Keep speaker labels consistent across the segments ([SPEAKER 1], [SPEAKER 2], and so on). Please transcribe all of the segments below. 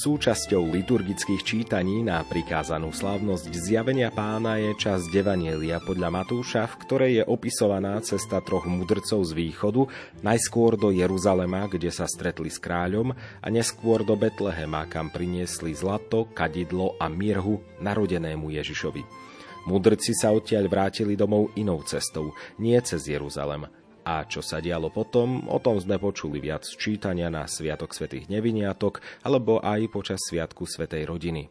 [SPEAKER 1] Súčasťou liturgických čítaní na prikázanú slávnosť zjavenia pána je čas Devanielia podľa Matúša, v ktorej je opisovaná cesta troch mudrcov z východu, najskôr do Jeruzalema, kde sa stretli s kráľom, a neskôr do Betlehema, kam priniesli zlato, kadidlo a mirhu narodenému Ježišovi. Mudrci sa odtiaľ vrátili domov inou cestou, nie cez Jeruzalem – a čo sa dialo potom, o tom sme počuli viac čítania na Sviatok svätých Neviniatok alebo aj počas Sviatku svätej rodiny.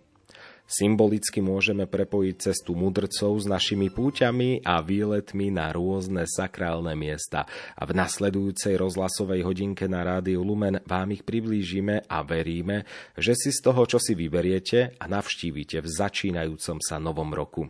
[SPEAKER 1] Symbolicky môžeme prepojiť cestu mudrcov s našimi púťami a výletmi na rôzne sakrálne miesta. A v nasledujúcej rozhlasovej hodinke na Rádiu Lumen vám ich priblížime a veríme, že si z toho, čo si vyberiete a navštívite v začínajúcom sa novom roku.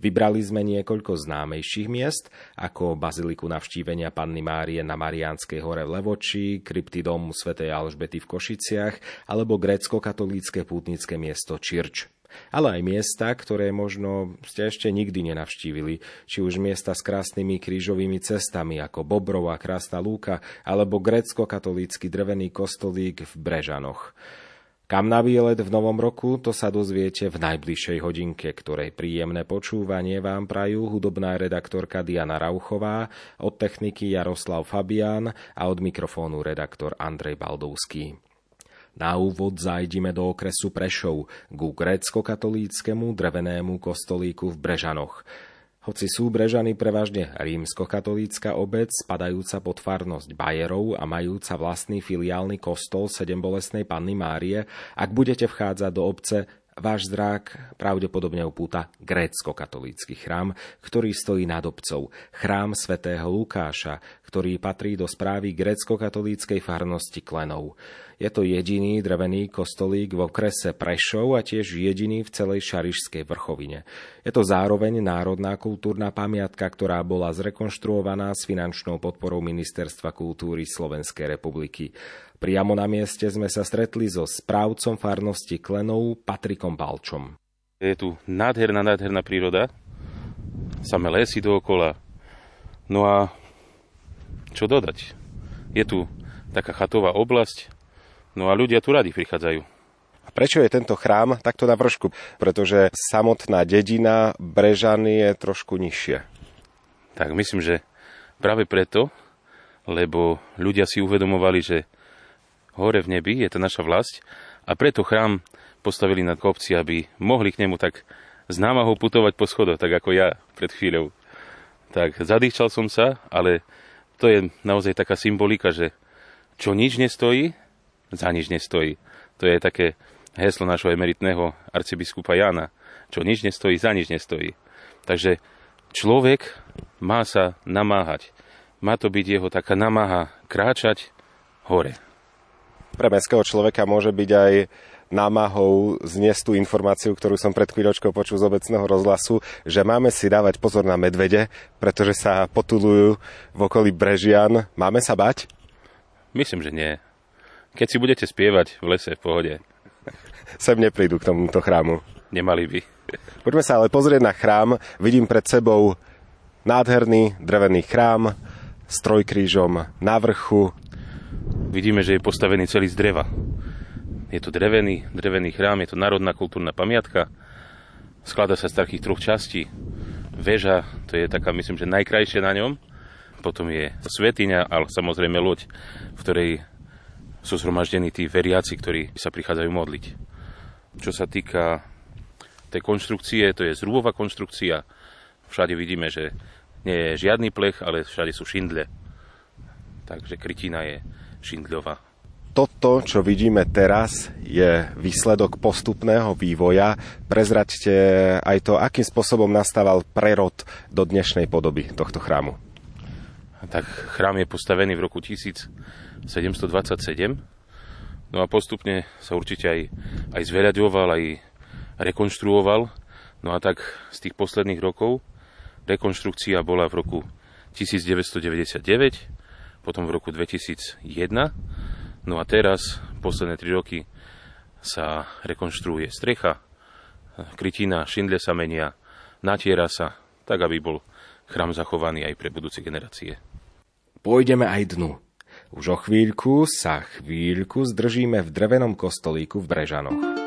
[SPEAKER 1] Vybrali sme niekoľko známejších miest, ako Baziliku navštívenia Panny Márie na Mariánskej hore v Levoči, kryptidomu svätej Alžbety v Košiciach alebo grécko-katolícke pútnické miesto Čirč ale aj miesta, ktoré možno ste ešte nikdy nenavštívili, či už miesta s krásnymi krížovými cestami ako Bobrová krásna lúka alebo grecko-katolícky drevený kostolík v Brežanoch. Kam na výlet v novom roku, to sa dozviete v najbližšej hodinke, ktorej príjemné počúvanie vám prajú hudobná redaktorka Diana Rauchová, od techniky Jaroslav Fabián a od mikrofónu redaktor Andrej Baldovský. Na úvod zajdime do okresu Prešov, ku grécko-katolíckému drevenému kostolíku v Brežanoch. Hoci sú Brežany prevažne rímsko-katolícka obec, spadajúca pod farnosť Bajerov a majúca vlastný filiálny kostol Sedembolesnej Panny Márie, ak budete vchádzať do obce, váš zrák pravdepodobne upúta grécko-katolícky chrám, ktorý stojí nad obcov, chrám svätého Lukáša, ktorý patrí do správy grécko-katolíckej farnosti Klenov. Je to jediný drevený kostolík vo krese Prešov a tiež jediný v celej Šarišskej vrchovine. Je to zároveň národná kultúrna pamiatka, ktorá bola zrekonštruovaná s finančnou podporou Ministerstva kultúry Slovenskej republiky. Priamo na mieste sme sa stretli so správcom farnosti Klenov Patrikom Balčom.
[SPEAKER 2] Je tu nádherná, nádherná príroda, samé lesy dookola. No a čo dodať? Je tu taká chatová oblasť, No a ľudia tu radi prichádzajú.
[SPEAKER 1] A prečo je tento chrám takto na vršku? Pretože samotná dedina Brežany je trošku nižšie.
[SPEAKER 2] Tak myslím, že práve preto, lebo ľudia si uvedomovali, že hore v nebi je to naša vlast a preto chrám postavili na kopci, aby mohli k nemu tak s námahou putovať po schodoch, tak ako ja pred chvíľou. Tak zadýchčal som sa, ale to je naozaj taká symbolika, že čo nič nestojí, za nič nestojí. To je také heslo našho emeritného arcibiskupa Jana. Čo nič nestojí, za nič nestojí. Takže človek má sa namáhať. Má to byť jeho taká namáha kráčať hore.
[SPEAKER 1] Pre mestského človeka môže byť aj námahou zniesť tú informáciu, ktorú som pred chvíľočkou počul z obecného rozhlasu, že máme si dávať pozor na medvede, pretože sa potulujú v okolí Brežian. Máme sa bať?
[SPEAKER 2] Myslím, že nie. Keď si budete spievať v lese v pohode.
[SPEAKER 1] Sem neprídu k tomuto chrámu.
[SPEAKER 2] Nemali by.
[SPEAKER 1] Poďme sa ale pozrieť na chrám. Vidím pred sebou nádherný drevený chrám s trojkrížom na vrchu.
[SPEAKER 2] Vidíme, že je postavený celý z dreva. Je to drevený, drevený chrám, je to národná kultúrna pamiatka. Sklada sa z takých troch častí. Veža, to je taká, myslím, že najkrajšie na ňom. Potom je svetiňa, ale samozrejme loď, v ktorej sú zhromaždení tí veriaci, ktorí sa prichádzajú modliť. Čo sa týka tej konštrukcie, to je zrubová konštrukcia. Všade vidíme, že nie je žiadny plech, ale všade sú šindle. Takže krytina je šindľová.
[SPEAKER 1] Toto, čo vidíme teraz, je výsledok postupného vývoja. Prezraďte aj to, akým spôsobom nastával prerod do dnešnej podoby tohto chrámu.
[SPEAKER 2] Tak chrám je postavený v roku 1000 727. No a postupne sa určite aj, aj zveľaďoval, aj rekonštruoval. No a tak z tých posledných rokov rekonštrukcia bola v roku 1999, potom v roku 2001. No a teraz, posledné 3 roky, sa rekonštruuje strecha, krytina, šindle sa menia, natiera sa, tak aby bol chrám zachovaný aj pre budúce generácie.
[SPEAKER 1] Pôjdeme aj dnu.
[SPEAKER 3] Už o chvíľku sa chvíľku zdržíme v drevenom kostolíku v Brežanoch.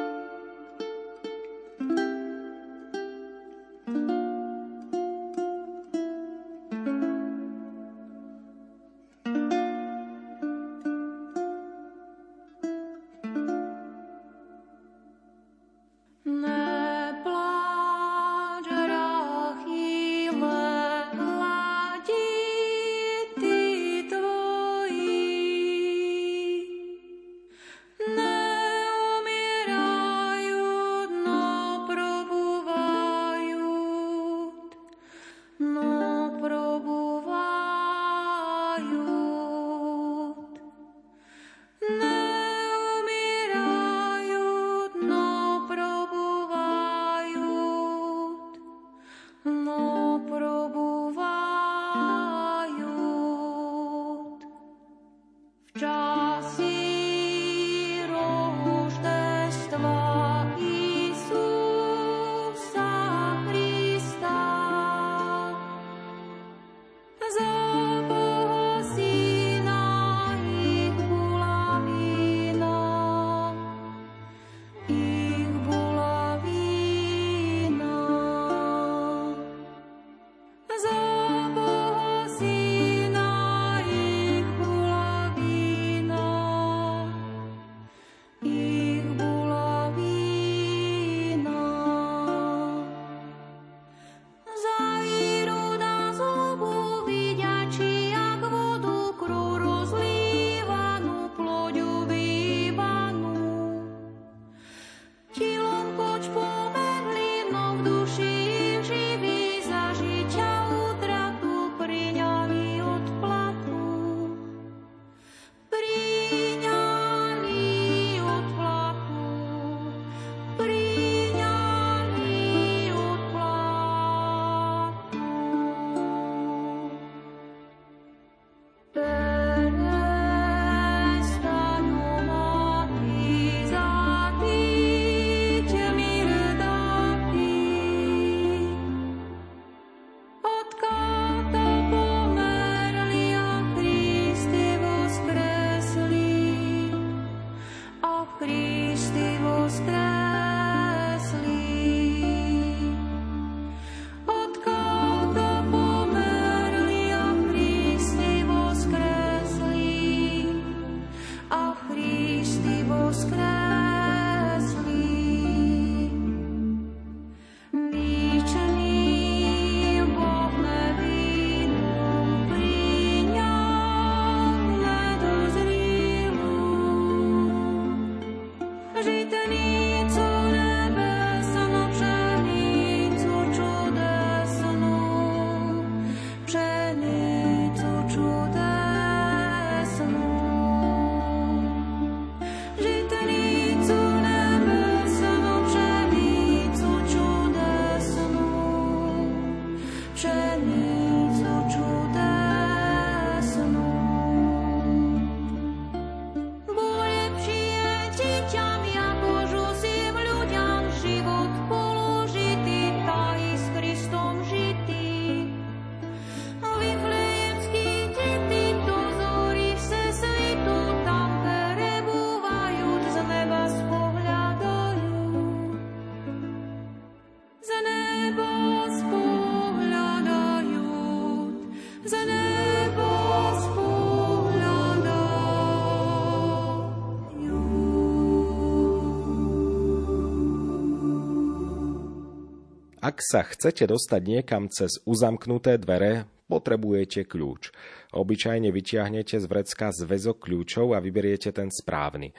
[SPEAKER 3] Ak sa chcete dostať niekam cez uzamknuté dvere, potrebujete kľúč. Obyčajne vyťahnete z vrecka zväzok kľúčov a vyberiete ten správny. E,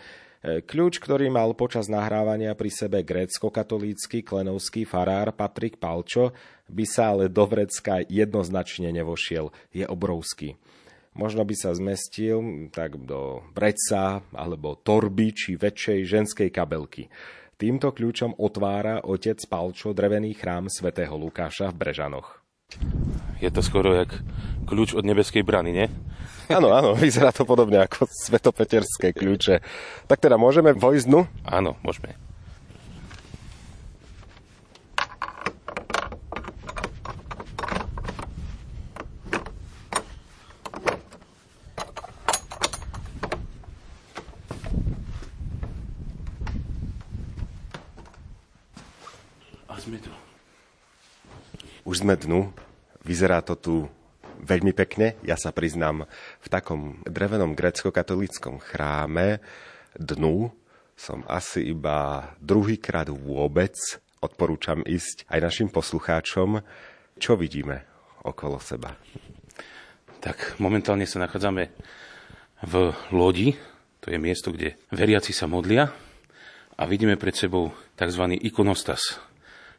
[SPEAKER 3] kľúč, ktorý mal počas nahrávania pri sebe grécko-katolícky klenovský farár Patrik Palčo, by sa ale do vrecka jednoznačne nevošiel. Je obrovský. Možno by sa zmestil tak do vreca alebo torby či väčšej ženskej kabelky. Týmto kľúčom otvára otec Palčo drevený chrám svätého Lukáša v Brežanoch.
[SPEAKER 2] Je to skoro jak kľúč od nebeskej brany, nie?
[SPEAKER 3] Áno, áno, vyzerá to podobne ako svetopeterské kľúče. Tak teda môžeme vojsť dnu?
[SPEAKER 2] Áno, môžeme.
[SPEAKER 1] Sme dnu, vyzerá to tu veľmi pekne. Ja sa priznám, v takom drevenom grecko-katolíckom chráme dnu som asi iba druhýkrát vôbec. Odporúčam ísť aj našim poslucháčom. Čo vidíme okolo seba?
[SPEAKER 2] Tak momentálne sa nachádzame v lodi. To je miesto, kde veriaci sa modlia a vidíme pred sebou tzv. ikonostas.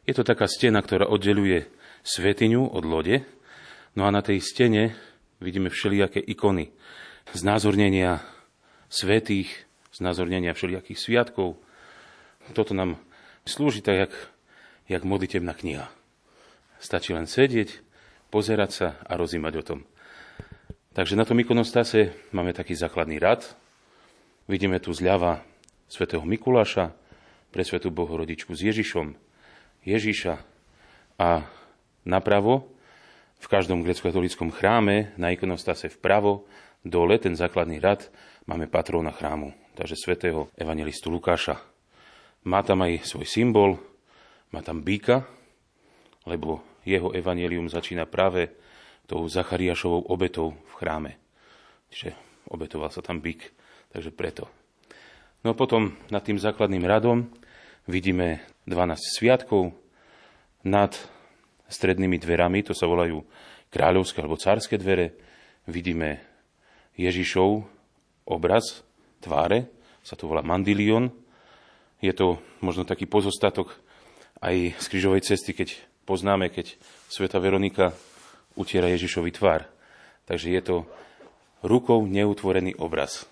[SPEAKER 2] Je to taká stena, ktorá oddeluje svetiňu od lode. No a na tej stene vidíme všelijaké ikony, znázornenia svetých, znázornenia všelijakých sviatkov. Toto nám slúži tak, jak, jak modlitebná kniha. Stačí len sedieť, pozerať sa a rozímať o tom. Takže na tom ikonostase máme taký základný rad. Vidíme tu zľava svätého Mikuláša, pre svetú Bohorodičku s Ježišom, Ježiša a napravo v každom grecko-katolíckom chráme na ikonostase vpravo dole ten základný rad máme patróna chrámu, takže svätého evangelistu Lukáša. Má tam aj svoj symbol, má tam býka, lebo jeho evanelium začína práve tou Zachariášovou obetou v chráme. Čiže obetoval sa tam byk, takže preto. No a potom nad tým základným radom vidíme 12 sviatkov nad strednými dverami, to sa volajú kráľovské alebo cárske dvere. Vidíme Ježišov obraz tváre, sa to volá mandilion. Je to možno taký pozostatok aj z krížovej cesty, keď poznáme, keď sveta Veronika utiera Ježišovi tvár. Takže je to rukou neutvorený obraz.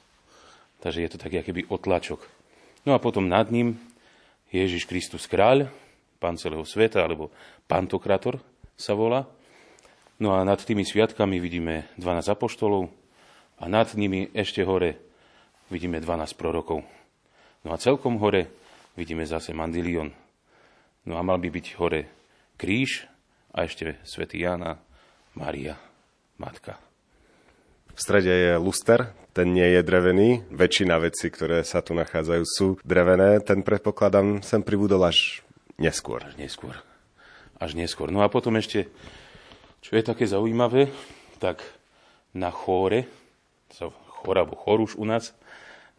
[SPEAKER 2] Takže je to taký akýby otlačok. No a potom nad ním Ježiš Kristus kráľ, pán celého sveta, alebo pantokrator sa volá. No a nad tými sviatkami vidíme 12 apoštolov a nad nimi ešte hore vidíme 12 prorokov. No a celkom hore vidíme zase mandilion. No a mal by byť hore kríž a ešte svätý Jana Mária, matka.
[SPEAKER 1] V strede je luster, ten nie je drevený. Väčšina vecí, ktoré sa tu nachádzajú, sú drevené. Ten predpokladám sem pribudol až neskôr.
[SPEAKER 2] Až neskôr. Až neskôr. No a potom ešte, čo je také zaujímavé, tak na chóre, chora alebo choruš u nás,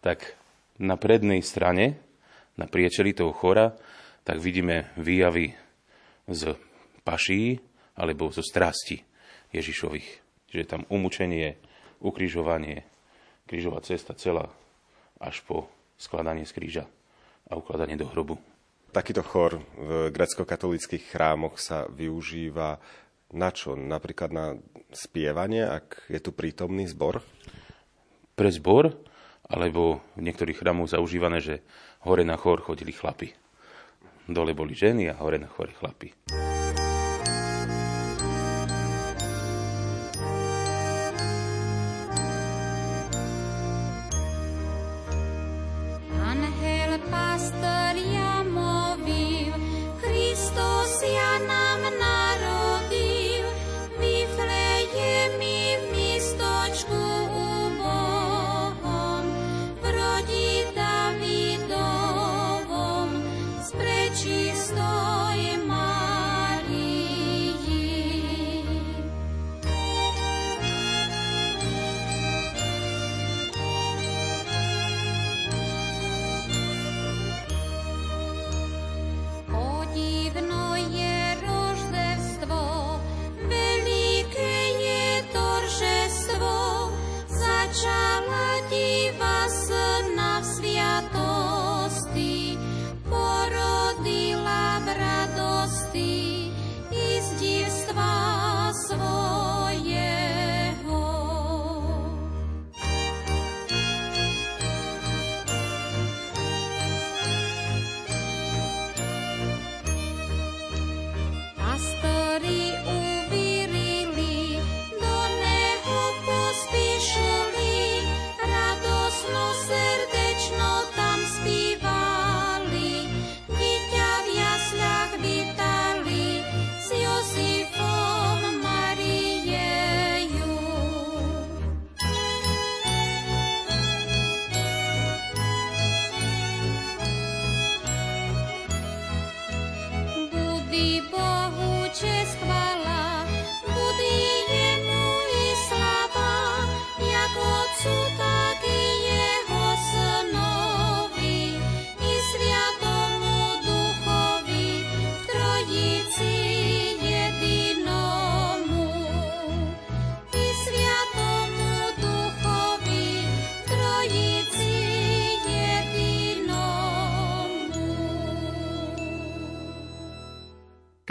[SPEAKER 2] tak na prednej strane, na priečeli toho chora, tak vidíme výjavy z paší alebo zo strasti. Ježišových. Čiže tam umúčenie, ukrižovanie, krížová cesta celá až po skladanie z kríža a ukladanie do hrobu.
[SPEAKER 1] Takýto chor v grecko-katolických chrámoch sa využíva na čo? Napríklad na spievanie, ak je tu prítomný zbor?
[SPEAKER 2] Pre zbor, alebo v niektorých chrámoch zaužívané, že hore na chor chodili chlapi. Dole boli ženy a hore na chore chlapi.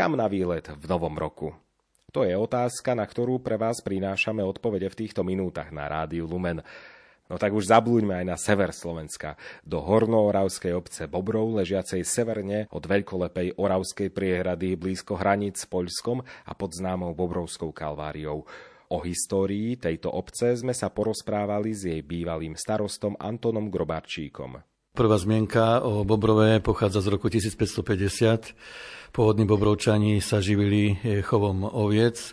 [SPEAKER 1] Kam na výlet v novom roku? To je otázka, na ktorú pre vás prinášame odpovede v týchto minútach na Rádiu Lumen. No tak už zablúďme aj na sever Slovenska, do hornooravskej obce Bobrov, ležiacej severne od veľkolepej Oravskej priehrady blízko hraníc s Poľskom a pod známou Bobrovskou kalváriou. O histórii tejto obce sme sa porozprávali s jej bývalým starostom Antonom Grobarčíkom.
[SPEAKER 4] Prvá zmienka o Bobrove pochádza z roku 1550. Pôvodní Bobrovčani sa živili chovom oviec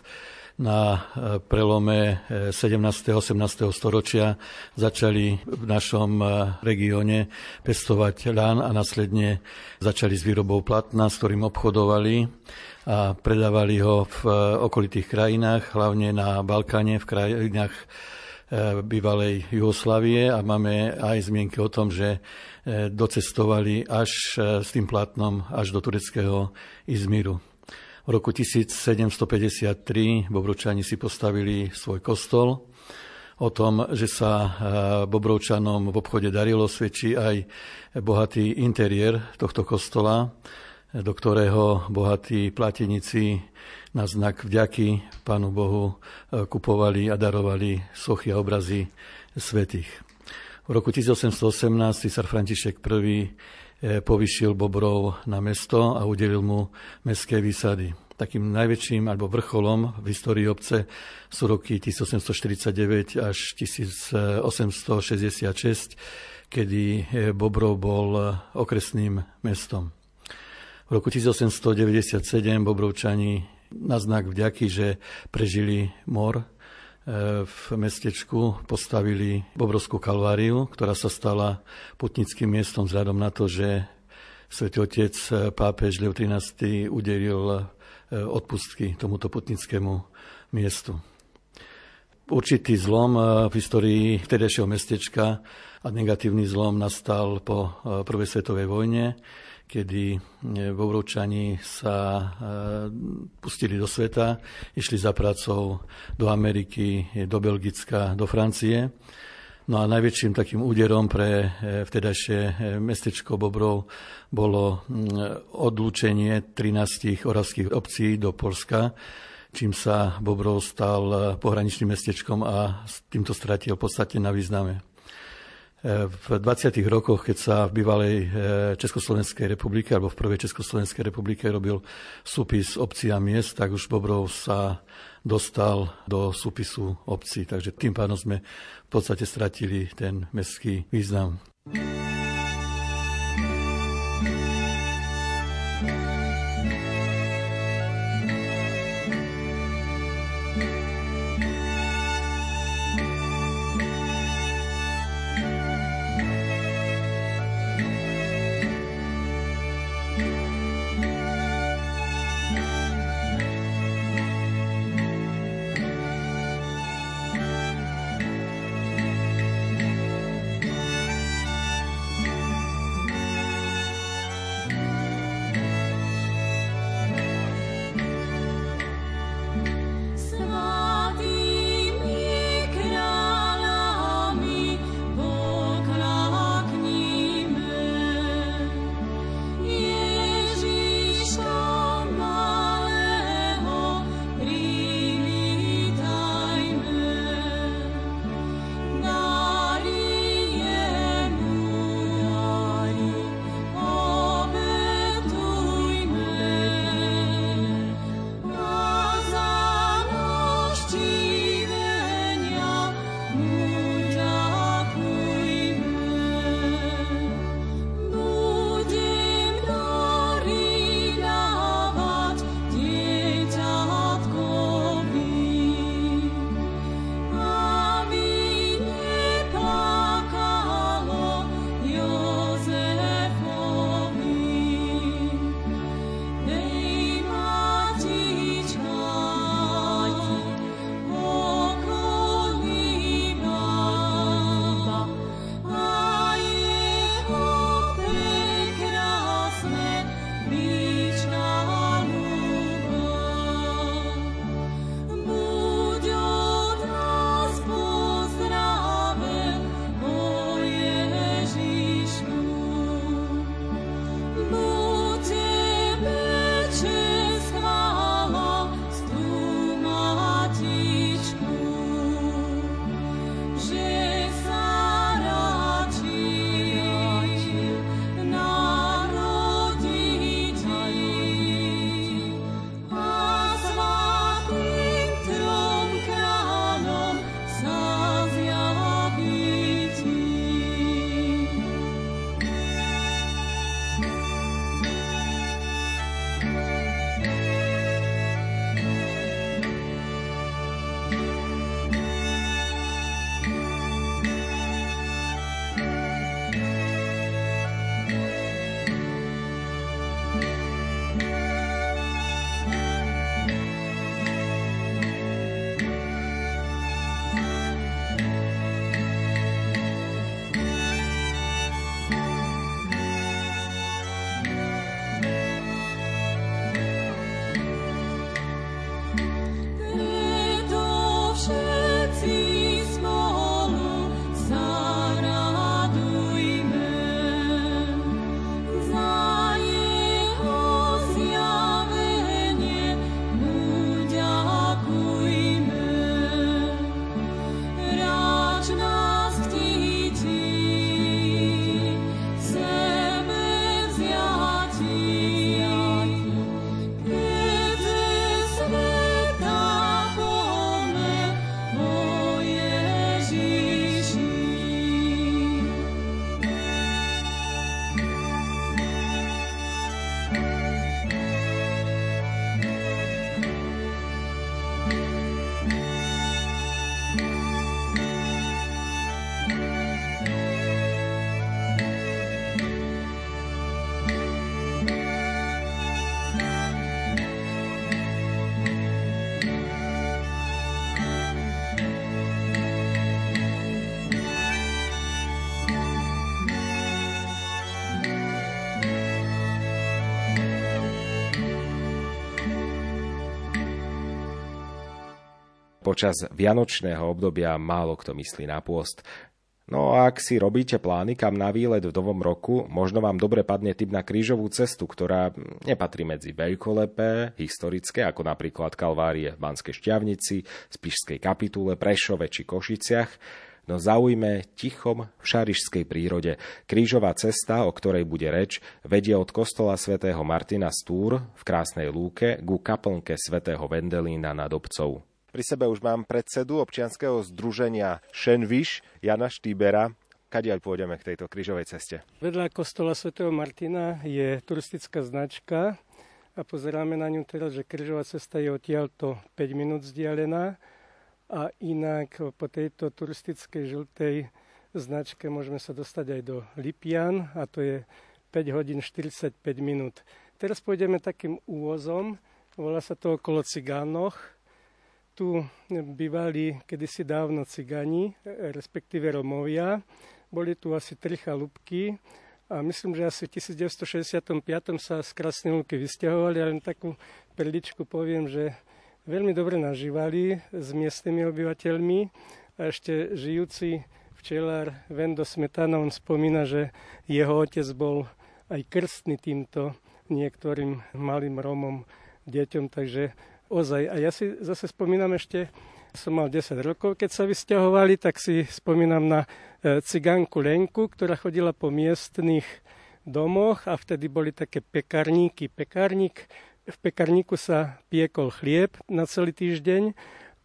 [SPEAKER 4] na e, prelome 17. a 18. storočia začali v našom e, regióne pestovať ľan a následne začali s výrobou platna, s ktorým obchodovali a predávali ho v okolitých krajinách, hlavne na Balkáne, v krajinách bývalej Jugoslavie a máme aj zmienky o tom, že docestovali až s tým platnom až do tureckého Izmiru. V roku 1753 Bobrovčani si postavili svoj kostol. O tom, že sa Bobrovčanom v obchode darilo, svedčí aj bohatý interiér tohto kostola, do ktorého bohatí platenici na znak vďaky Pánu Bohu e, kupovali a darovali sochy a obrazy svetých. V roku 1818 císar František I E, povyšil Bobrov na mesto a udelil mu mestské výsady. Takým najväčším alebo vrcholom v histórii obce sú roky 1849 až 1866, kedy e, Bobrov bol okresným mestom. V roku 1897 Bobrovčani na znak vďaky, že prežili mor, v mestečku postavili Bobrovskú kalváriu, ktorá sa stala putnickým miestom vzhľadom na to, že svätý Otec pápež Leo XIII udelil e, odpustky tomuto putnickému miestu. Určitý zlom e, v histórii vtedejšieho mestečka a negatívny zlom nastal po e, prvej svetovej vojne, kedy e, Bobrovčani sa e, pustili do sveta, išli za prácou do Ameriky, do Belgicka, do Francie. No a najväčším takým úderom pre e, vtedajšie mestečko Bobrov bolo odlúčenie 13 oravských obcí do Polska, čím sa Bobrov stal pohraničným mestečkom a týmto stratil v podstate na význame. V 20. rokoch, keď sa v bývalej e, Československej republike alebo v prvej Československej republike robil súpis obcí a miest, tak už Bobrov sa dostal do súpisu obcí. Takže tým pádom sme v podstate stratili ten mestský význam.
[SPEAKER 1] Počas vianočného obdobia málo kto myslí na pôst. No a ak si robíte plány kam na výlet v novom roku, možno vám dobre padne typ na krížovú cestu, ktorá nepatrí medzi veľkolepé, historické, ako napríklad Kalvárie v Banskej šťavnici, Spišskej kapitule, Prešove či Košiciach, no zaujme tichom v šarišskej prírode. Krížová cesta, o ktorej bude reč, vedie od kostola svätého Martina Stúr v krásnej lúke ku kaplnke svätého Vendelína nad obcov. Pri sebe už mám predsedu občianskeho združenia Šenviš Jana Štýbera. Kadiaľ pôjdeme k tejto krížovej ceste?
[SPEAKER 5] Vedľa kostola svätého Martina je turistická značka a pozeráme na ňu teraz, že krížová cesta je odtiaľto 5 minút vzdialená a inak po tejto turistickej žltej značke môžeme sa dostať aj do Lipian a to je 5 hodín 45 minút. Teraz pôjdeme takým úvozom, volá sa to okolo Cigánoch. Tu bývali kedysi dávno cigani, respektíve Romovia. Boli tu asi tri chalúbky a myslím, že asi v 1965 sa z Krasnej Lúky vysťahovali, ale len takú perličku poviem, že veľmi dobre nažívali s miestnymi obyvateľmi a ešte žijúci včelár Vendo Smetana, on spomína, že jeho otec bol aj krstný týmto niektorým malým Romom, deťom, takže ozaj. A ja si zase spomínam ešte, som mal 10 rokov, keď sa vysťahovali, tak si spomínam na e, cigánku Lenku, ktorá chodila po miestnych domoch a vtedy boli také pekarníky. Pekárnik v pekarníku sa piekol chlieb na celý týždeň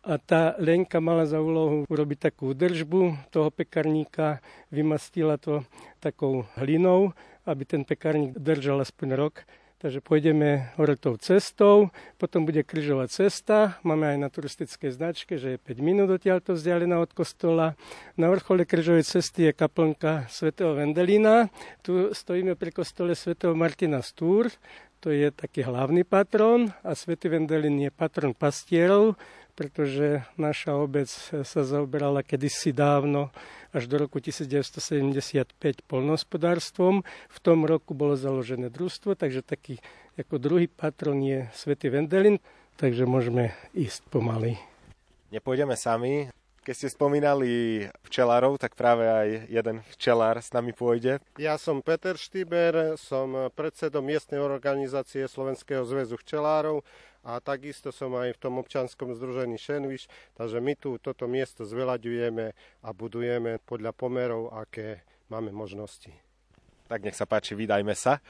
[SPEAKER 5] a tá Lenka mala za úlohu urobiť takú držbu toho pekarníka, vymastila to takou hlinou, aby ten pekarník držal aspoň rok. Takže pôjdeme hore tou cestou, potom bude križová cesta, máme aj na turistickej značke, že je 5 minút odtiaľto vzdialená od kostola. Na vrchole križovej cesty je kaplnka svätého Vendelína. Tu stojíme pri kostole svätého Martina Stúr, to je taký hlavný patron a svätý Vendelin je patron pastierov, pretože naša obec sa zaoberala kedysi dávno až do roku 1975 polnohospodárstvom. V tom roku bolo založené družstvo, takže taký ako druhý patron je svätý Vendelin, takže môžeme ísť pomaly.
[SPEAKER 1] Nepôjdeme sami, keď ste spomínali včelárov, tak práve aj jeden včelár s nami pôjde.
[SPEAKER 6] Ja som Peter Štýber, som predsedom miestnej organizácie Slovenského zväzu včelárov a takisto som aj v tom občanskom združení Šenviš, takže my tu toto miesto zveľaďujeme a budujeme podľa pomerov, aké máme možnosti.
[SPEAKER 1] Tak nech sa páči, vydajme sa.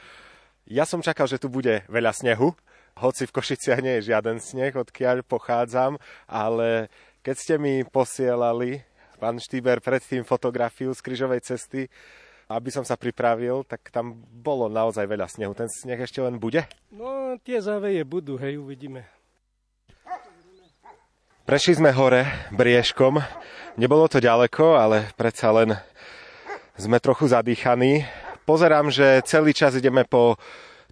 [SPEAKER 1] Ja som čakal, že tu bude veľa snehu, hoci v Košiciach nie je žiaden sneh, odkiaľ pochádzam, ale keď ste mi posielali, pán Štýber, predtým fotografiu z kryžovej cesty, aby som sa pripravil, tak tam bolo naozaj veľa snehu. Ten sneh ešte len bude?
[SPEAKER 5] No, tie záveje budú, hej, uvidíme.
[SPEAKER 1] Prešli sme hore briežkom. Nebolo to ďaleko, ale predsa len sme trochu zadýchaní. Pozerám, že celý čas ideme po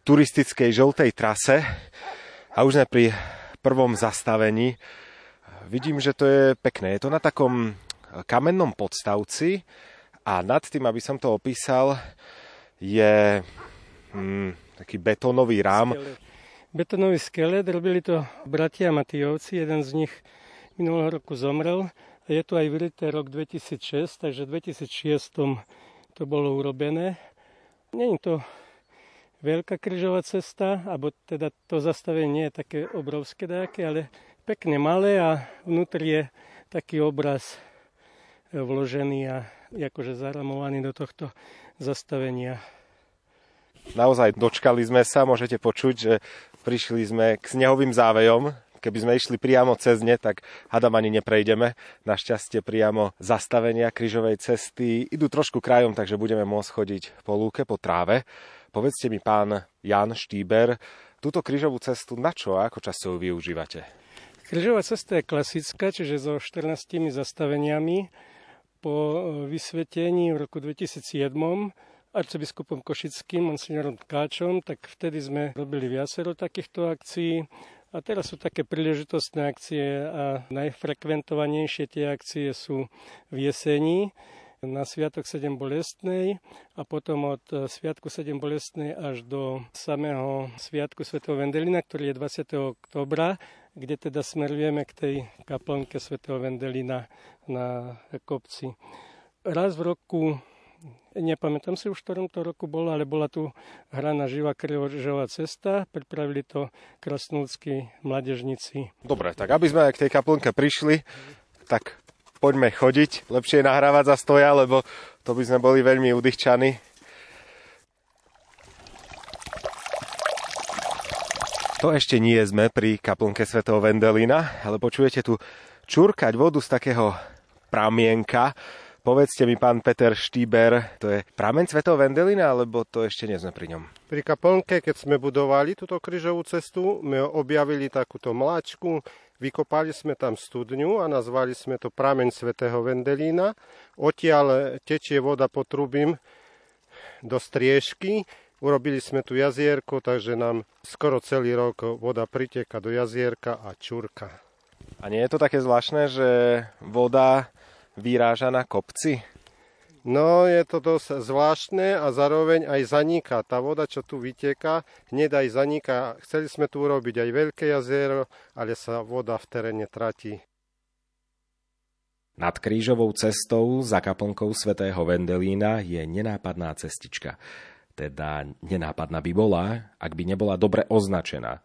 [SPEAKER 1] turistickej žltej trase a už sme pri prvom zastavení. Vidím, že to je pekné. Je to na takom kamennom podstavci a nad tým, aby som to opísal, je hm, taký betónový rám.
[SPEAKER 5] Skelet. Betónový skelet, robili to bratia Matijovci, jeden z nich minulého roku zomrel. Je tu aj vylité rok 2006, takže v 2006 to bolo urobené. Není to veľká križová cesta, alebo teda to zastavenie nie je také obrovské nejaké, ale pekne malé a vnútri je taký obraz e, vložený a akože zaramovaný do tohto zastavenia.
[SPEAKER 1] Naozaj dočkali sme sa, môžete počuť, že prišli sme k snehovým závejom. Keby sme išli priamo cez ne, tak hadam ani neprejdeme. Našťastie priamo zastavenia kryžovej cesty idú trošku krajom, takže budeme môcť chodiť po lúke, po tráve. Povedzte mi, pán Jan Štýber, túto kryžovú cestu na čo a ako často ju využívate?
[SPEAKER 5] Križová cesta je klasická, čiže so 14 zastaveniami. Po e, vysvetení v roku 2007 arcibiskupom Košickým, monsignorom Káčom, tak vtedy sme robili viacero takýchto akcií. A teraz sú také príležitostné akcie a najfrekventovanejšie tie akcie sú v jeseni na Sviatok 7 bolestnej a potom od e, Sviatku 7 bolestnej až do samého Sviatku svätého Vendelina, ktorý je 20. oktobra, kde teda smerujeme k tej kaplnke svätého Vendelina na kopci. Raz v roku nepamätám si už, v ktorom to roku bolo, ale bola tu hraná živá križová cesta, pripravili to krasnúcky mladežníci.
[SPEAKER 1] Dobre, tak aby sme k tej kaplnke prišli, tak poďme chodiť. Lepšie je nahrávať za stoja, lebo to by sme boli veľmi udýchčaní. To ešte nie sme pri kaplnke svätého Vendelina, ale počujete tu čurkať vodu z takého pramienka. Povedzte mi, pán Peter Štýber, to je prameň svätého Vendelina, alebo to ešte nie sme pri ňom?
[SPEAKER 6] Pri kaplnke, keď sme budovali túto križovú cestu, my objavili takúto mláčku, vykopali sme tam studňu a nazvali sme to prameň svätého Vendelína. Odtiaľ tečie voda po do striežky Urobili sme tu jazierko, takže nám skoro celý rok voda priteka do jazierka a čurka.
[SPEAKER 1] A nie je to také zvláštne, že voda vyráža na kopci?
[SPEAKER 6] No, je to dosť zvláštne a zároveň aj zaniká. Tá voda, čo tu vyteká, hneď aj zaniká. Chceli sme tu urobiť aj veľké jazero, ale sa voda v teréne tratí.
[SPEAKER 1] Nad krížovou cestou za kaplnkou svätého Vendelína je nenápadná cestička teda nenápadná by bola, ak by nebola dobre označená.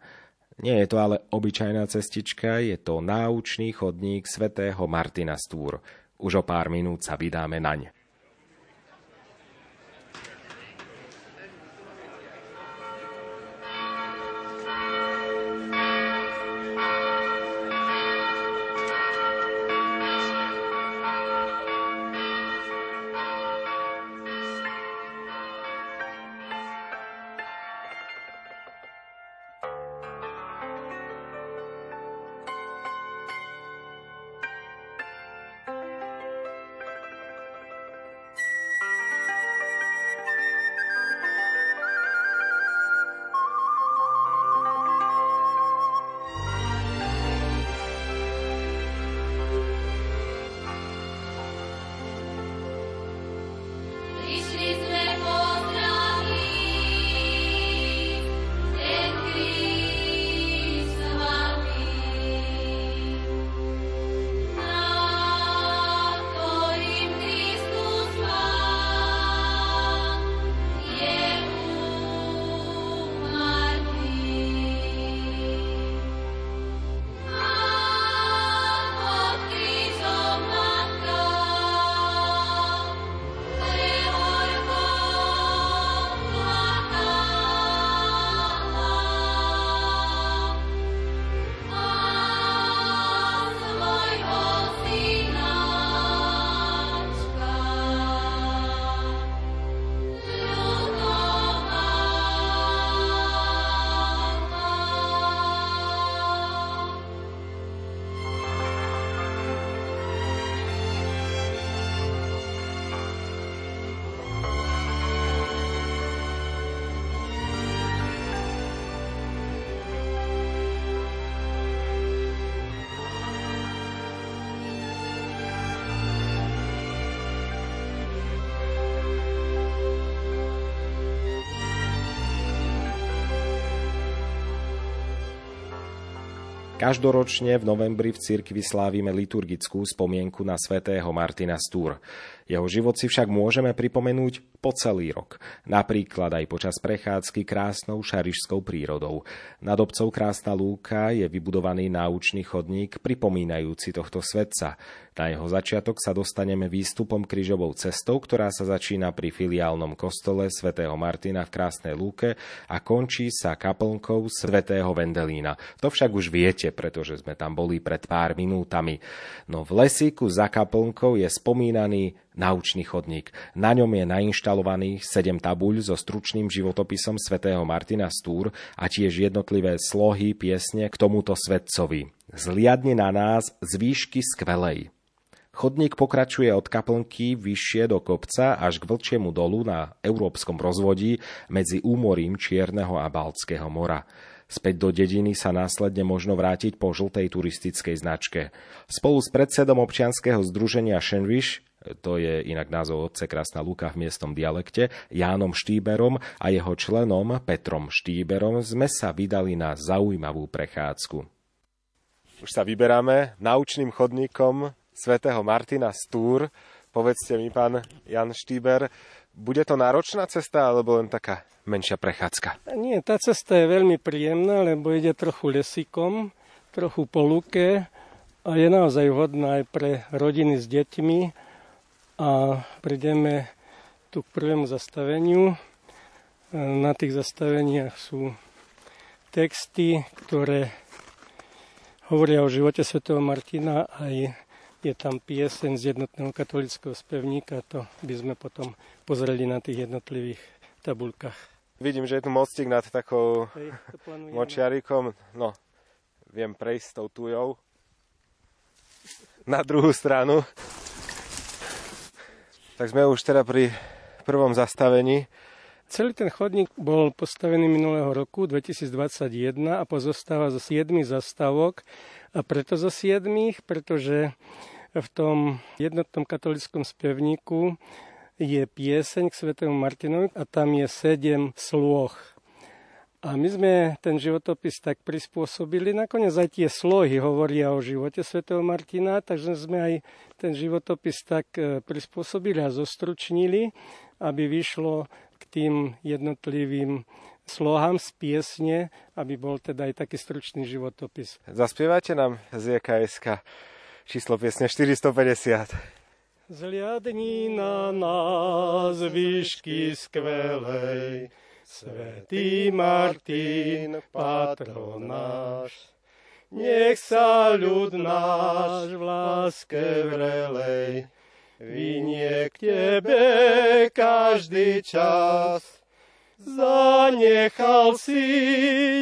[SPEAKER 1] Nie je to ale obyčajná cestička, je to náučný chodník svätého Martina Stúr. Už o pár minút sa vydáme naň. Každoročne v novembri v cirkvi slávime liturgickú spomienku na svätého Martina Stúr. Jeho život si však môžeme pripomenúť po celý rok, napríklad aj počas prechádzky krásnou šarišskou prírodou. Nad obcov Krásna lúka je vybudovaný náučný chodník pripomínajúci tohto svetca. Na jeho začiatok sa dostaneme výstupom kryžovou cestou, ktorá sa začína pri filiálnom kostole svätého Martina v Krásnej lúke a končí sa kaplnkou svätého Vendelína. To však už viete, pretože sme tam boli pred pár minútami. No v lesíku za kaplnkou je spomínaný naučný chodník. Na ňom je nainštalovaných sedem tabuľ so stručným životopisom svätého Martina Stúr a tiež jednotlivé slohy piesne k tomuto svetcovi. Zliadne na nás z výšky skvelej. Chodník pokračuje od kaplnky vyššie do kopca až k Vlčiemu dolu na európskom rozvodí medzi úmorím Čierneho a Baltského mora. Späť do dediny sa následne možno vrátiť po žltej turistickej značke. Spolu s predsedom občianskeho združenia Šenviš to je inak názov otce Krásna Luka v miestnom dialekte, Jánom Štýberom a jeho členom Petrom Štýberom sme sa vydali na zaujímavú prechádzku. Už sa vyberáme naučným chodníkom svätého Martina z Túr. Povedzte mi, pán Jan Štýber, bude to náročná cesta, alebo len taká menšia prechádzka?
[SPEAKER 5] Nie, tá cesta je veľmi príjemná, lebo ide trochu lesíkom, trochu po luke a je naozaj vhodná aj pre rodiny s deťmi. A prídeme tu k prvému zastaveniu. Na tých zastaveniach sú texty, ktoré hovoria o živote svätého Martina aj je tam pieseň z jednotného katolického spevníka, to by sme potom pozreli na tých jednotlivých tabulkách.
[SPEAKER 1] Vidím, že je tu mostík nad takou Hej, močiarikom. No, viem prejsť s tou tujou na druhú stranu. Tak sme už teda pri prvom zastavení.
[SPEAKER 5] Celý ten chodník bol postavený minulého roku 2021 a pozostáva zo 7 zastavok. A preto zo 7, pretože v tom jednotnom katolickom spevníku je pieseň k svetému Martinovi a tam je sedem sloh. A my sme ten životopis tak prispôsobili. Nakoniec aj tie slohy hovoria o živote svätého Martina, takže sme aj ten životopis tak e, prispôsobili a zostručnili, aby vyšlo k tým jednotlivým slohám z piesne, aby bol teda aj taký stručný životopis.
[SPEAKER 1] Zaspievate nám z JKSK číslo piesne 450.
[SPEAKER 5] Zliadni na nás výšky skvelej, Svetý Martin, patronáš, nech sa ľud náš v láske vrelej vynie k Tebe každý čas. Zanechal si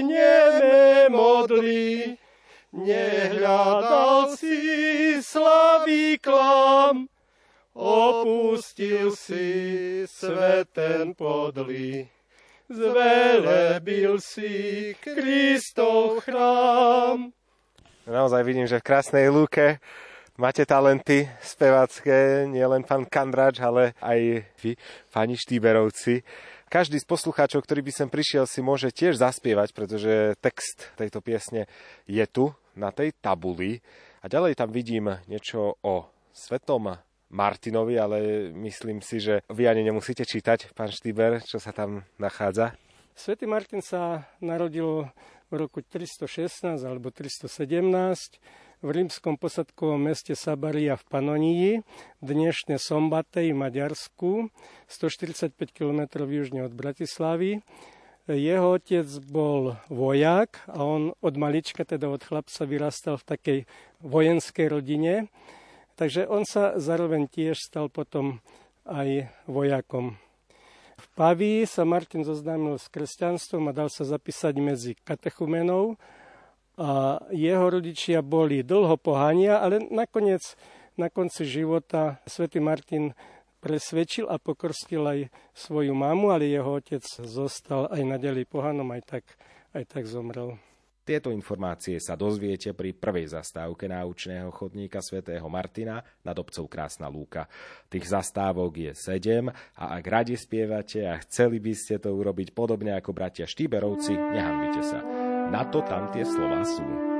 [SPEAKER 5] nebe modlí, Nehľadal si slavý klam, opustil si svet ten podlý. Zvelebil si Kristov chrám.
[SPEAKER 1] Naozaj vidím, že v krásnej lúke máte talenty spevacké, nielen pán Kandrač, ale aj vy, pani Štýberovci. Každý z poslucháčov, ktorý by sem prišiel, si môže tiež zaspievať, pretože text tejto piesne je tu na tej tabuli. A ďalej tam vidím niečo o svetom Martinovi, ale myslím si, že vy ani nemusíte čítať, pán Štýber, čo sa tam nachádza.
[SPEAKER 5] Svetý Martin sa narodil v roku 316 alebo 317 v rímskom posadkovom meste Sabaria v Panonii, dnešné Sombatej v Maďarsku, 145 km južne od Bratislavy. Jeho otec bol vojak a on od malička, teda od chlapca, vyrastal v takej vojenskej rodine. Takže on sa zároveň tiež stal potom aj vojakom. V Paví sa Martin zoznámil s kresťanstvom a dal sa zapísať medzi katechumenov a jeho rodičia boli dlho pohania, ale nakoniec na konci života svätý Martin presvedčil a pokrstil aj svoju mamu, ale jeho otec zostal aj naďalej pohanom, aj tak, aj tak zomrel.
[SPEAKER 1] Tieto informácie sa dozviete pri prvej zastávke náučného chodníka svätého Martina nad obcov Krásna Lúka. Tých zastávok je sedem a ak radi spievate a chceli by ste to urobiť podobne ako bratia Štýberovci, nehambite sa. Na to tam tie slova sú.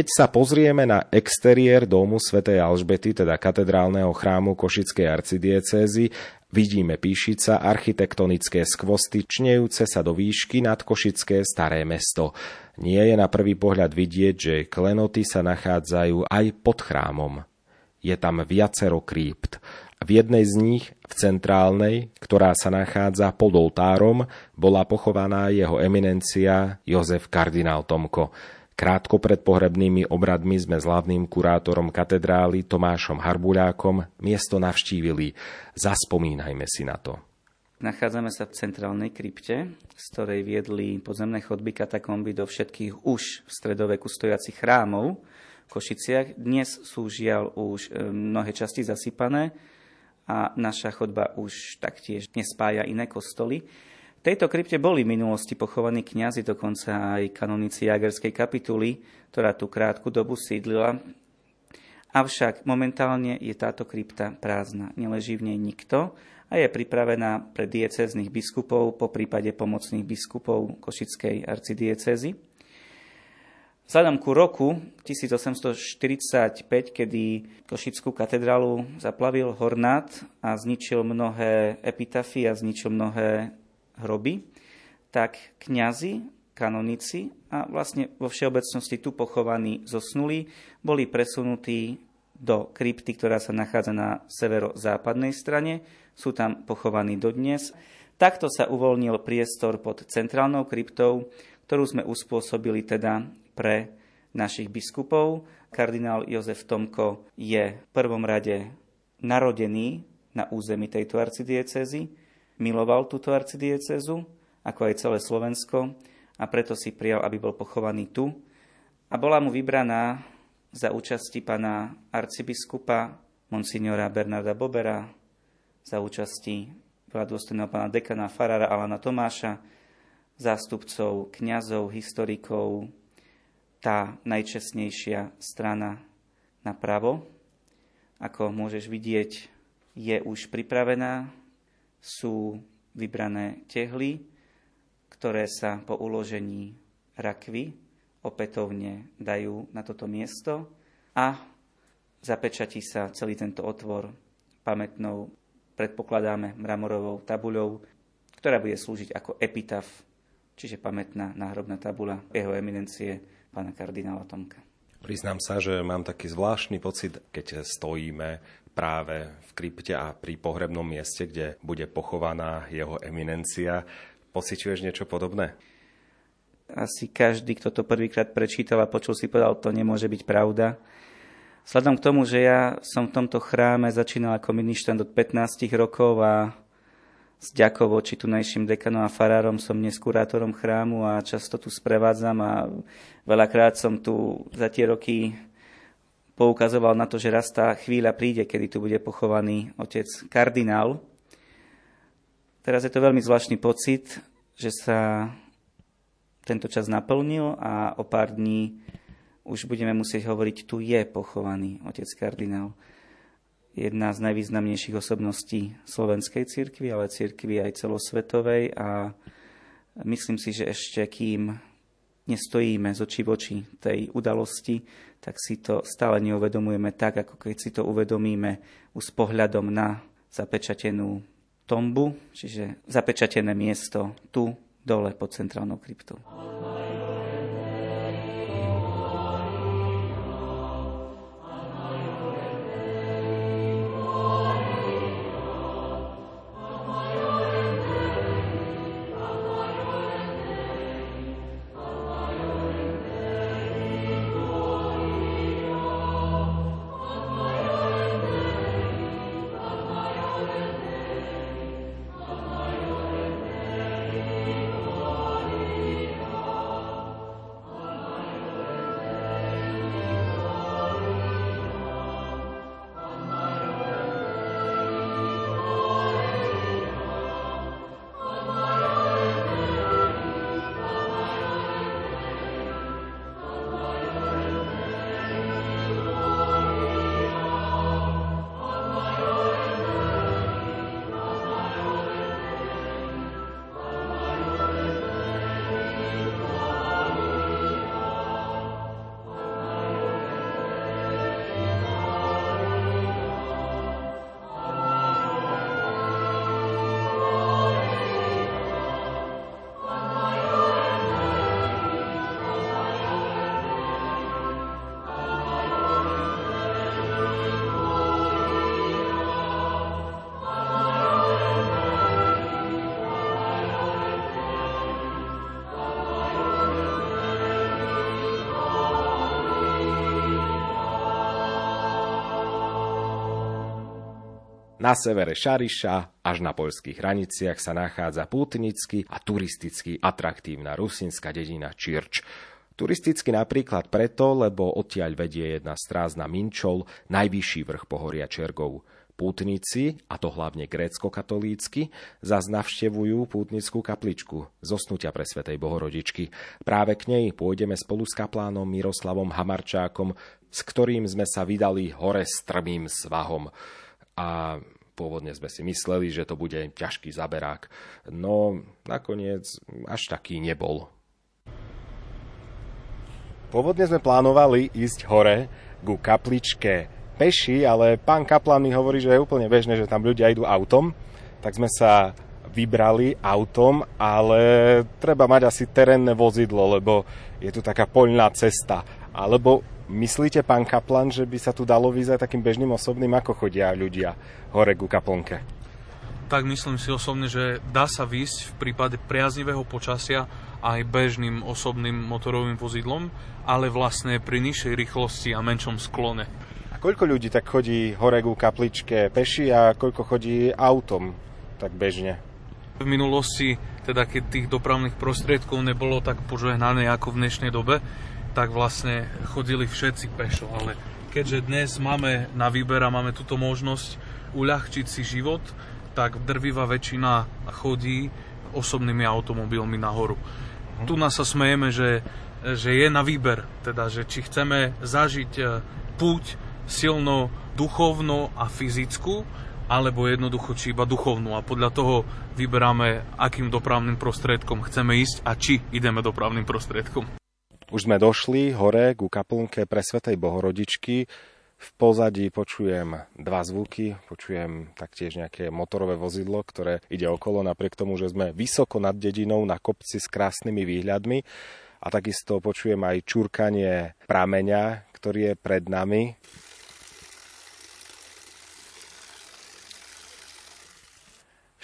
[SPEAKER 1] Keď sa pozrieme na exteriér domu svätej Alžbety, teda katedrálneho chrámu Košickej arcidiecézy, vidíme píšica architektonické skvosty čnejúce sa do výšky nad Košické staré mesto. Nie je na prvý pohľad vidieť, že klenoty sa nachádzajú aj pod chrámom. Je tam viacero krípt. V jednej z nich, v centrálnej, ktorá sa nachádza pod oltárom, bola pochovaná jeho eminencia Jozef kardinál Tomko. Krátko pred pohrebnými obradmi sme s hlavným kurátorom katedrály Tomášom Harbuľákom miesto navštívili. Zaspomínajme si na to.
[SPEAKER 7] Nachádzame sa v centrálnej krypte, z ktorej viedli podzemné chodby katakomby do všetkých už v stredoveku stojacich chrámov v Košiciach. Dnes sú žiaľ už e, mnohé časti zasypané a naša chodba už taktiež nespája iné kostoly. V tejto krypte boli v minulosti pochovaní kňazi, dokonca aj kanonici Jagerskej kapituly, ktorá tu krátku dobu sídlila. Avšak momentálne je táto krypta prázdna, neleží v nej nikto a je pripravená pre diecezných biskupov, po prípade pomocných biskupov Košickej arcidiecezy. Vzhľadom ku roku 1845, kedy Košickú katedrálu zaplavil hornát a zničil mnohé epitafy a zničil mnohé hroby, tak kňazi, kanonici a vlastne vo všeobecnosti tu pochovaní zosnuli, boli presunutí do krypty, ktorá sa nachádza na severozápadnej strane. Sú tam pochovaní dodnes. Takto sa uvoľnil priestor pod centrálnou kryptou, ktorú sme uspôsobili teda pre našich biskupov. Kardinál Jozef Tomko je v prvom rade narodený na území tejto arcidiecezy miloval túto arcidiecezu, ako aj celé Slovensko, a preto si prijal, aby bol pochovaný tu. A bola mu vybraná za účasti pana arcibiskupa monsignora Bernarda Bobera, za účasti veľadôstojného pána dekana Farára Alana Tomáša, zástupcov, kňazov, historikov, tá najčestnejšia strana napravo. Ako môžeš vidieť, je už pripravená sú vybrané tehly, ktoré sa po uložení rakvy opätovne dajú na toto miesto a zapečatí sa celý tento otvor pamätnou, predpokladáme, mramorovou tabuľou, ktorá bude slúžiť ako epitaf, čiže pamätná náhrobná tabula jeho eminencie pána kardinála Tomka.
[SPEAKER 1] Priznám sa, že mám taký zvláštny pocit, keď stojíme práve v krypte a pri pohrebnom mieste, kde bude pochovaná jeho eminencia. Pociťuješ niečo podobné?
[SPEAKER 7] Asi každý, kto to prvýkrát prečítal a počul si povedal, to nemôže byť pravda. Vzhľadom k tomu, že ja som v tomto chráme začínal ako ministrant od 15 rokov a s ďakou voči tunajším dekanom a farárom som dnes kurátorom chrámu a často tu sprevádzam a veľakrát som tu za tie roky poukazoval na to, že raz tá chvíľa príde, kedy tu bude pochovaný otec kardinál. Teraz je to veľmi zvláštny pocit, že sa tento čas naplnil a o pár dní už budeme musieť hovoriť, tu je pochovaný otec kardinál. Jedna z najvýznamnejších osobností slovenskej cirkvi, ale cirkvi aj celosvetovej a myslím si, že ešte kým nestojíme z očí v oči tej udalosti, tak si to stále neuvedomujeme tak, ako keď si to uvedomíme už s pohľadom na zapečatenú tombu, čiže zapečatené miesto tu dole pod centrálnou kryptou.
[SPEAKER 1] Na severe Šariša až na poľských hraniciach sa nachádza pútnický a turisticky atraktívna rusínska dedina Čirč. Turisticky napríklad preto, lebo odtiaľ vedie jedna strázna Minčol, najvyšší vrch pohoria Čergov. Pútnici, a to hlavne grécko-katolícky, zas navštevujú pútnickú kapličku zosnutia pre Svetej Bohorodičky. Práve k nej pôjdeme spolu s kaplánom Miroslavom Hamarčákom, s ktorým sme sa vydali hore strmým svahom. A pôvodne sme si mysleli, že to bude ťažký zaberák. No nakoniec až taký nebol. Pôvodne sme plánovali ísť hore ku kapličke peši, ale pán Kaplan mi hovorí, že je úplne bežné, že tam ľudia idú autom, tak sme sa vybrali autom, ale treba mať asi terénne vozidlo, lebo je tu taká poľná cesta. Alebo myslíte, pán Kaplan, že by sa tu dalo vyzať takým bežným osobným, ako chodia ľudia hore ku kaplnke?
[SPEAKER 8] Tak myslím si osobne, že dá sa výsť v prípade priaznivého počasia aj bežným osobným motorovým vozidlom, ale vlastne pri nižšej rýchlosti a menšom sklone
[SPEAKER 1] koľko ľudí tak chodí hore ku kapličke peši a koľko chodí autom tak bežne?
[SPEAKER 8] V minulosti, teda keď tých dopravných prostriedkov nebolo tak požehnané ako v dnešnej dobe, tak vlastne chodili všetci pešo, ale keďže dnes máme na výber a máme túto možnosť uľahčiť si život, tak drvivá väčšina chodí osobnými automobilmi nahoru. Mhm. Tu nás sa smejeme, že, že je na výber, teda, že či chceme zažiť e, púť silno duchovno a fyzickú, alebo jednoducho či iba duchovnú a podľa toho vyberáme, akým dopravným prostriedkom chceme ísť a či ideme dopravným prostriedkom.
[SPEAKER 1] Už sme došli hore ku kaplnke pre Svetej Bohorodičky. V pozadí počujem dva zvuky, počujem taktiež nejaké motorové vozidlo, ktoré ide okolo, napriek tomu, že sme vysoko nad dedinou na kopci s krásnymi výhľadmi. A takisto počujem aj čurkanie prameňa, ktorý je pred nami.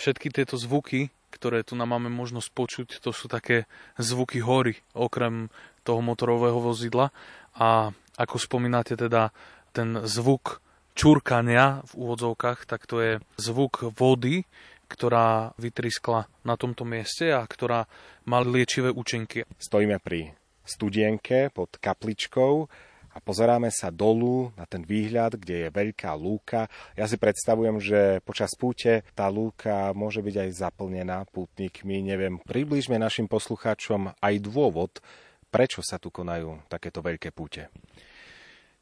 [SPEAKER 8] všetky tieto zvuky, ktoré tu nám máme možnosť počuť, to sú také zvuky hory, okrem toho motorového vozidla. A ako spomínate teda ten zvuk čurkania v úvodzovkách, tak to je zvuk vody, ktorá vytriskla na tomto mieste a ktorá má liečivé účinky.
[SPEAKER 1] Stojíme pri studienke pod kapličkou a pozeráme sa dolu na ten výhľad, kde je veľká lúka. Ja si predstavujem, že počas púte tá lúka môže byť aj zaplnená pútnikmi. Neviem, približme našim poslucháčom aj dôvod, prečo sa tu konajú takéto veľké púte.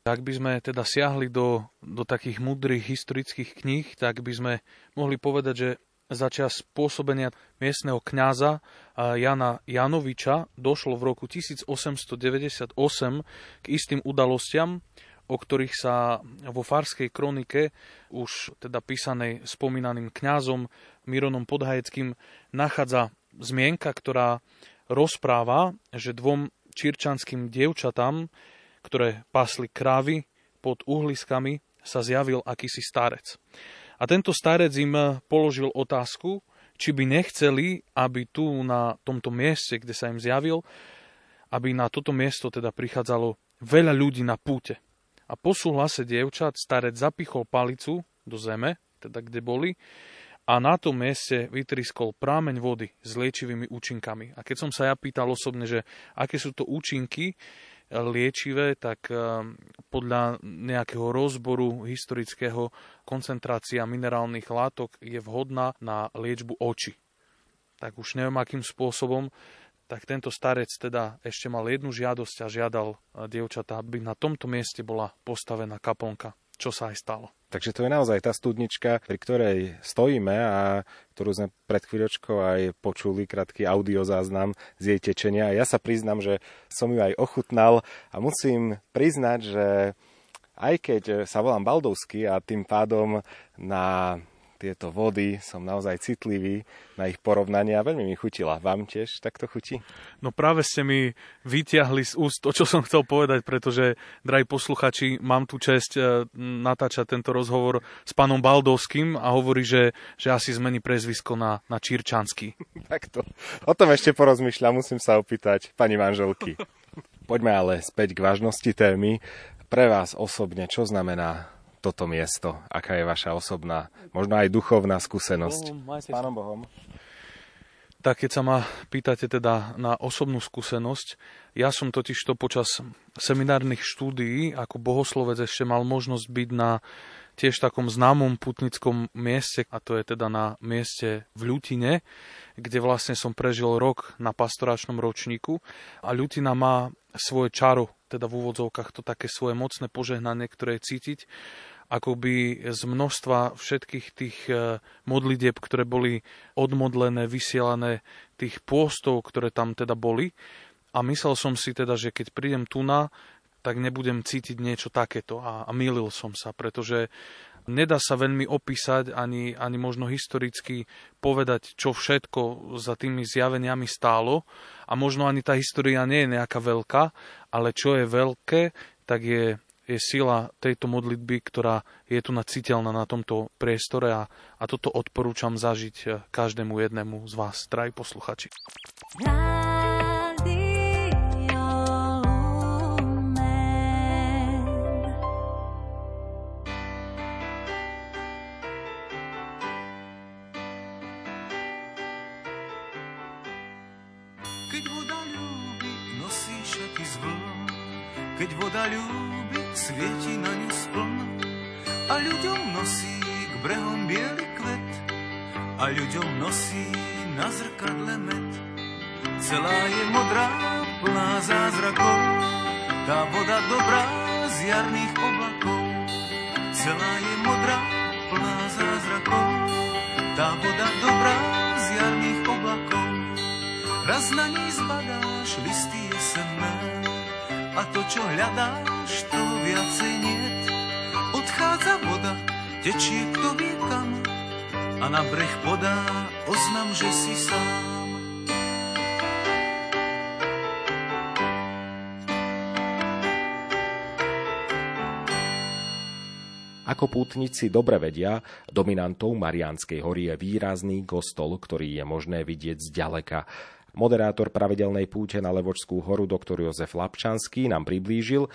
[SPEAKER 8] Ak by sme teda siahli do, do takých mudrých historických kníh, tak by sme mohli povedať, že za čas pôsobenia miestneho kňaza Jana Janoviča došlo v roku 1898 k istým udalostiam, o ktorých sa vo farskej kronike, už teda písanej spomínaným kňazom Mironom Podhajeckým, nachádza zmienka, ktorá rozpráva, že dvom čirčanským dievčatám, ktoré pasli krávy pod uhliskami, sa zjavil akýsi starec. A tento starec im položil otázku, či by nechceli, aby tu na tomto mieste, kde sa im zjavil, aby na toto miesto teda prichádzalo veľa ľudí na púte. A po súhlase dievčat starec zapichol palicu do zeme, teda kde boli, a na tom mieste vytriskol prámeň vody s liečivými účinkami. A keď som sa ja pýtal osobne, že aké sú to účinky, liečivé, tak ehm, podľa nejakého rozboru historického koncentrácia minerálnych látok je vhodná na liečbu očí. Tak už neviem, akým spôsobom, tak tento starec teda ešte mal jednu žiadosť a žiadal eh, dievčatá, aby na tomto mieste bola postavená kaplnka, čo sa aj stalo.
[SPEAKER 1] Takže to je naozaj tá studnička, pri ktorej stojíme a ktorú sme pred chvíľočkou aj počuli, krátky audiozáznam z jej tečenia. Ja sa priznám, že som ju aj ochutnal a musím priznať, že aj keď sa volám Baldovský a tým pádom na tieto vody, som naozaj citlivý na ich porovnanie a veľmi mi chutila. Vám tiež takto chutí?
[SPEAKER 8] No práve ste mi vyťahli z úst to, čo som chcel povedať, pretože, drahí posluchači, mám tu čest e, natáčať tento rozhovor s pánom Baldovským a hovorí, že, že asi zmení prezvisko na, na Čírčanský.
[SPEAKER 1] Takto. O tom ešte porozmýšľam, musím sa opýtať pani manželky. Poďme ale späť k vážnosti témy. Pre vás osobne, čo znamená toto miesto? Aká je vaša osobná, možno aj duchovná skúsenosť s Pánom Bohom?
[SPEAKER 8] Tak keď sa ma pýtate teda na osobnú skúsenosť, ja som totiž to počas seminárnych štúdií ako bohoslovec ešte mal možnosť byť na tiež takom známom putnickom mieste, a to je teda na mieste v Ľutine, kde vlastne som prežil rok na pastoračnom ročníku a Ľutina má svoje čaro, teda v úvodzovkách to také svoje mocné požehnanie, ktoré je cítiť akoby z množstva všetkých tých e, modlitieb, ktoré boli odmodlené, vysielané, tých pôstov, ktoré tam teda boli. A myslel som si teda, že keď prídem tu na, tak nebudem cítiť niečo takéto. A, a mýlil som sa, pretože nedá sa veľmi opísať, ani, ani možno historicky povedať, čo všetko za tými zjaveniami stálo. A možno ani tá história nie je nejaká veľká, ale čo je veľké, tak je je sila tejto modlitby, ktorá je tu naciteľná na tomto priestore a, a toto odporúčam zažiť eh, každému jednému z vás, drahí posluchači.
[SPEAKER 9] Keď voda ľúbi, nosí šaty z vln. Keď voda ľúbi, svieti na ňu spln a ľuďom nosí k brehom biely kvet a ľuďom nosí na zrkadle med. Celá je modrá, plná zázrakov, tá voda dobrá z jarných oblakov. Celá je modrá, plná zázrakov, tá voda dobrá z jarných oblakov. Raz na nej zbadáš listy jesenné a to, čo hľadáš, viacej niet. Odchádza voda, tečie kto vie kam a na breh podá oznam, že si sám.
[SPEAKER 1] Ako pútnici dobre vedia, dominantou Mariánskej hory je výrazný kostol, ktorý je možné vidieť zďaleka. Moderátor pravidelnej púte na Levočskú horu doktor Jozef Lapčanský nám priblížil,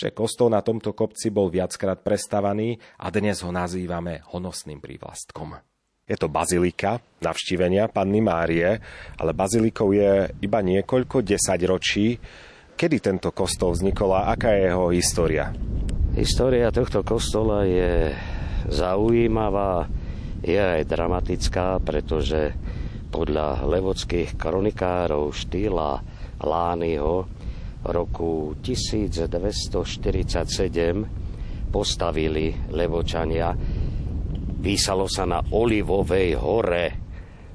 [SPEAKER 1] že kostol na tomto kopci bol viackrát prestavaný a dnes ho nazývame honosným prívlastkom. Je to bazilika navštívenia Panny Márie, ale bazilikou je iba niekoľko desaťročí. Kedy tento kostol vznikol a aká je jeho história?
[SPEAKER 10] História tohto kostola je zaujímavá, je aj dramatická, pretože podľa levodských kronikárov štýla Lányho roku 1947 postavili Levočania. Písalo sa na Olivovej hore,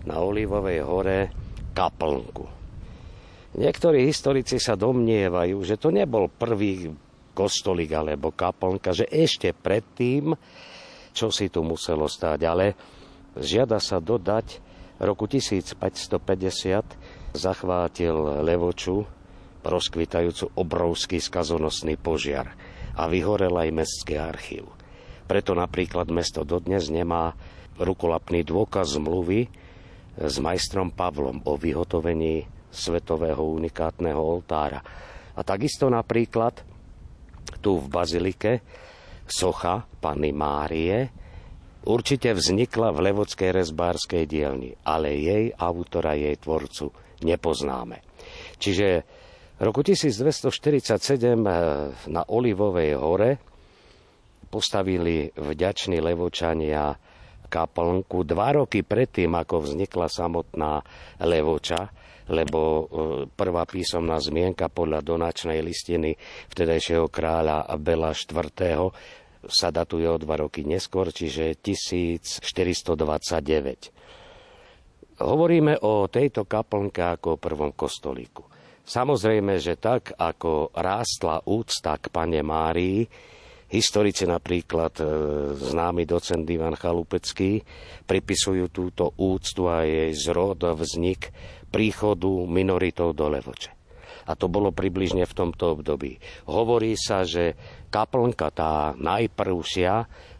[SPEAKER 10] na Olivovej hore kaplnku. Niektorí historici sa domnievajú, že to nebol prvý kostolík alebo kaplnka, že ešte predtým, čo si tu muselo stáť, ale žiada sa dodať, roku 1550 zachvátil Levoču rozkvitajúcu obrovský skazonosný požiar a vyhorel aj mestský archív. Preto napríklad mesto dodnes nemá rukolapný dôkaz zmluvy s majstrom Pavlom o vyhotovení svetového unikátneho oltára. A takisto napríklad tu v Bazilike socha Panny Márie určite vznikla v Levodskej rezbárskej dielni, ale jej autora, jej tvorcu nepoznáme. Čiže roku 1247 eh, na Olivovej hore postavili vďační Levočania kaplnku dva roky predtým, ako vznikla samotná Levoča, lebo eh, prvá písomná zmienka podľa donačnej listiny vtedajšieho kráľa Bela IV. sa datuje o dva roky neskôr, čiže 1429. Hovoríme o tejto kaplnke ako o prvom kostolíku. Samozrejme, že tak, ako rástla úcta k pane Márii, historici napríklad e, známy docent Ivan Chalupecký pripisujú túto úctu a jej zrod, vznik príchodu minoritov do Levoče. A to bolo približne v tomto období. Hovorí sa, že kaplnka tá najprvšia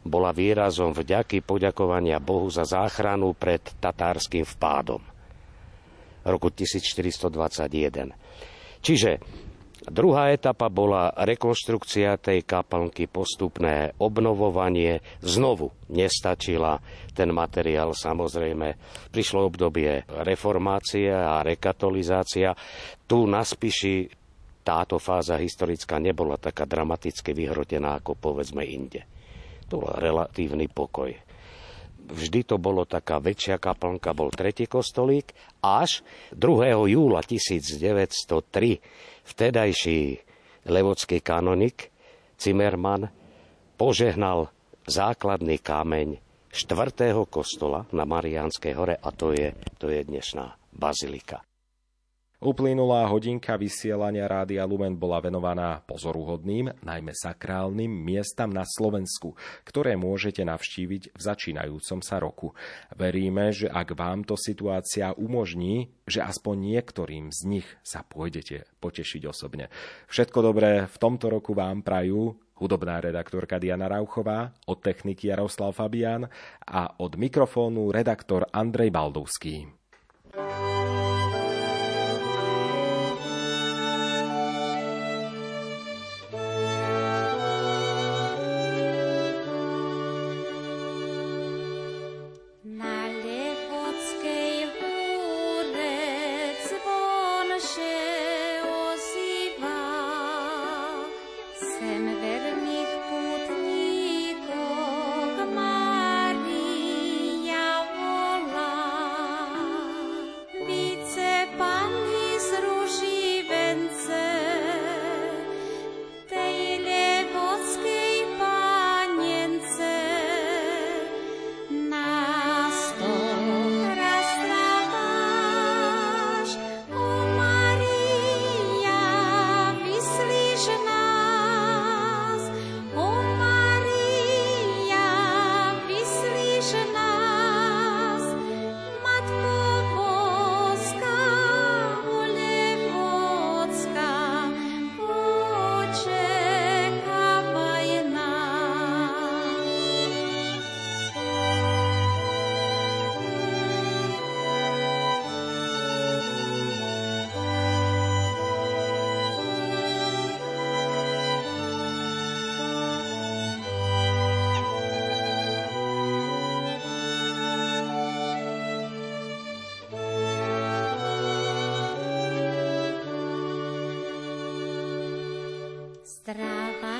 [SPEAKER 10] bola výrazom vďaky poďakovania Bohu za záchranu pred tatárským vpádom roku 1421. Čiže Druhá etapa bola rekonštrukcia tej kaplnky, postupné obnovovanie. Znovu nestačila ten materiál, samozrejme. Prišlo obdobie reformácie a rekatolizácia. Tu na Spiši táto fáza historická nebola taká dramaticky vyhrotená ako povedzme inde. To bol relatívny pokoj. Vždy to bolo taká väčšia kaplnka, bol tretí kostolík, až 2. júla 1903 vtedajší levodský kanonik Zimmermann požehnal základný kameň štvrtého kostola na Mariánskej hore a to je, to je dnešná bazilika.
[SPEAKER 11] Uplynulá hodinka vysielania Rádia Lumen bola venovaná pozoruhodným, najmä sakrálnym miestam na Slovensku, ktoré môžete navštíviť v začínajúcom sa roku. Veríme, že ak vám to situácia umožní, že aspoň niektorým z nich sa pôjdete potešiť osobne. Všetko dobré v tomto roku vám prajú hudobná redaktorka Diana Rauchová, od techniky Jaroslav Fabian a od mikrofónu redaktor Andrej Baldovský.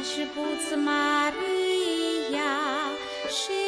[SPEAKER 12] Buď Maria, she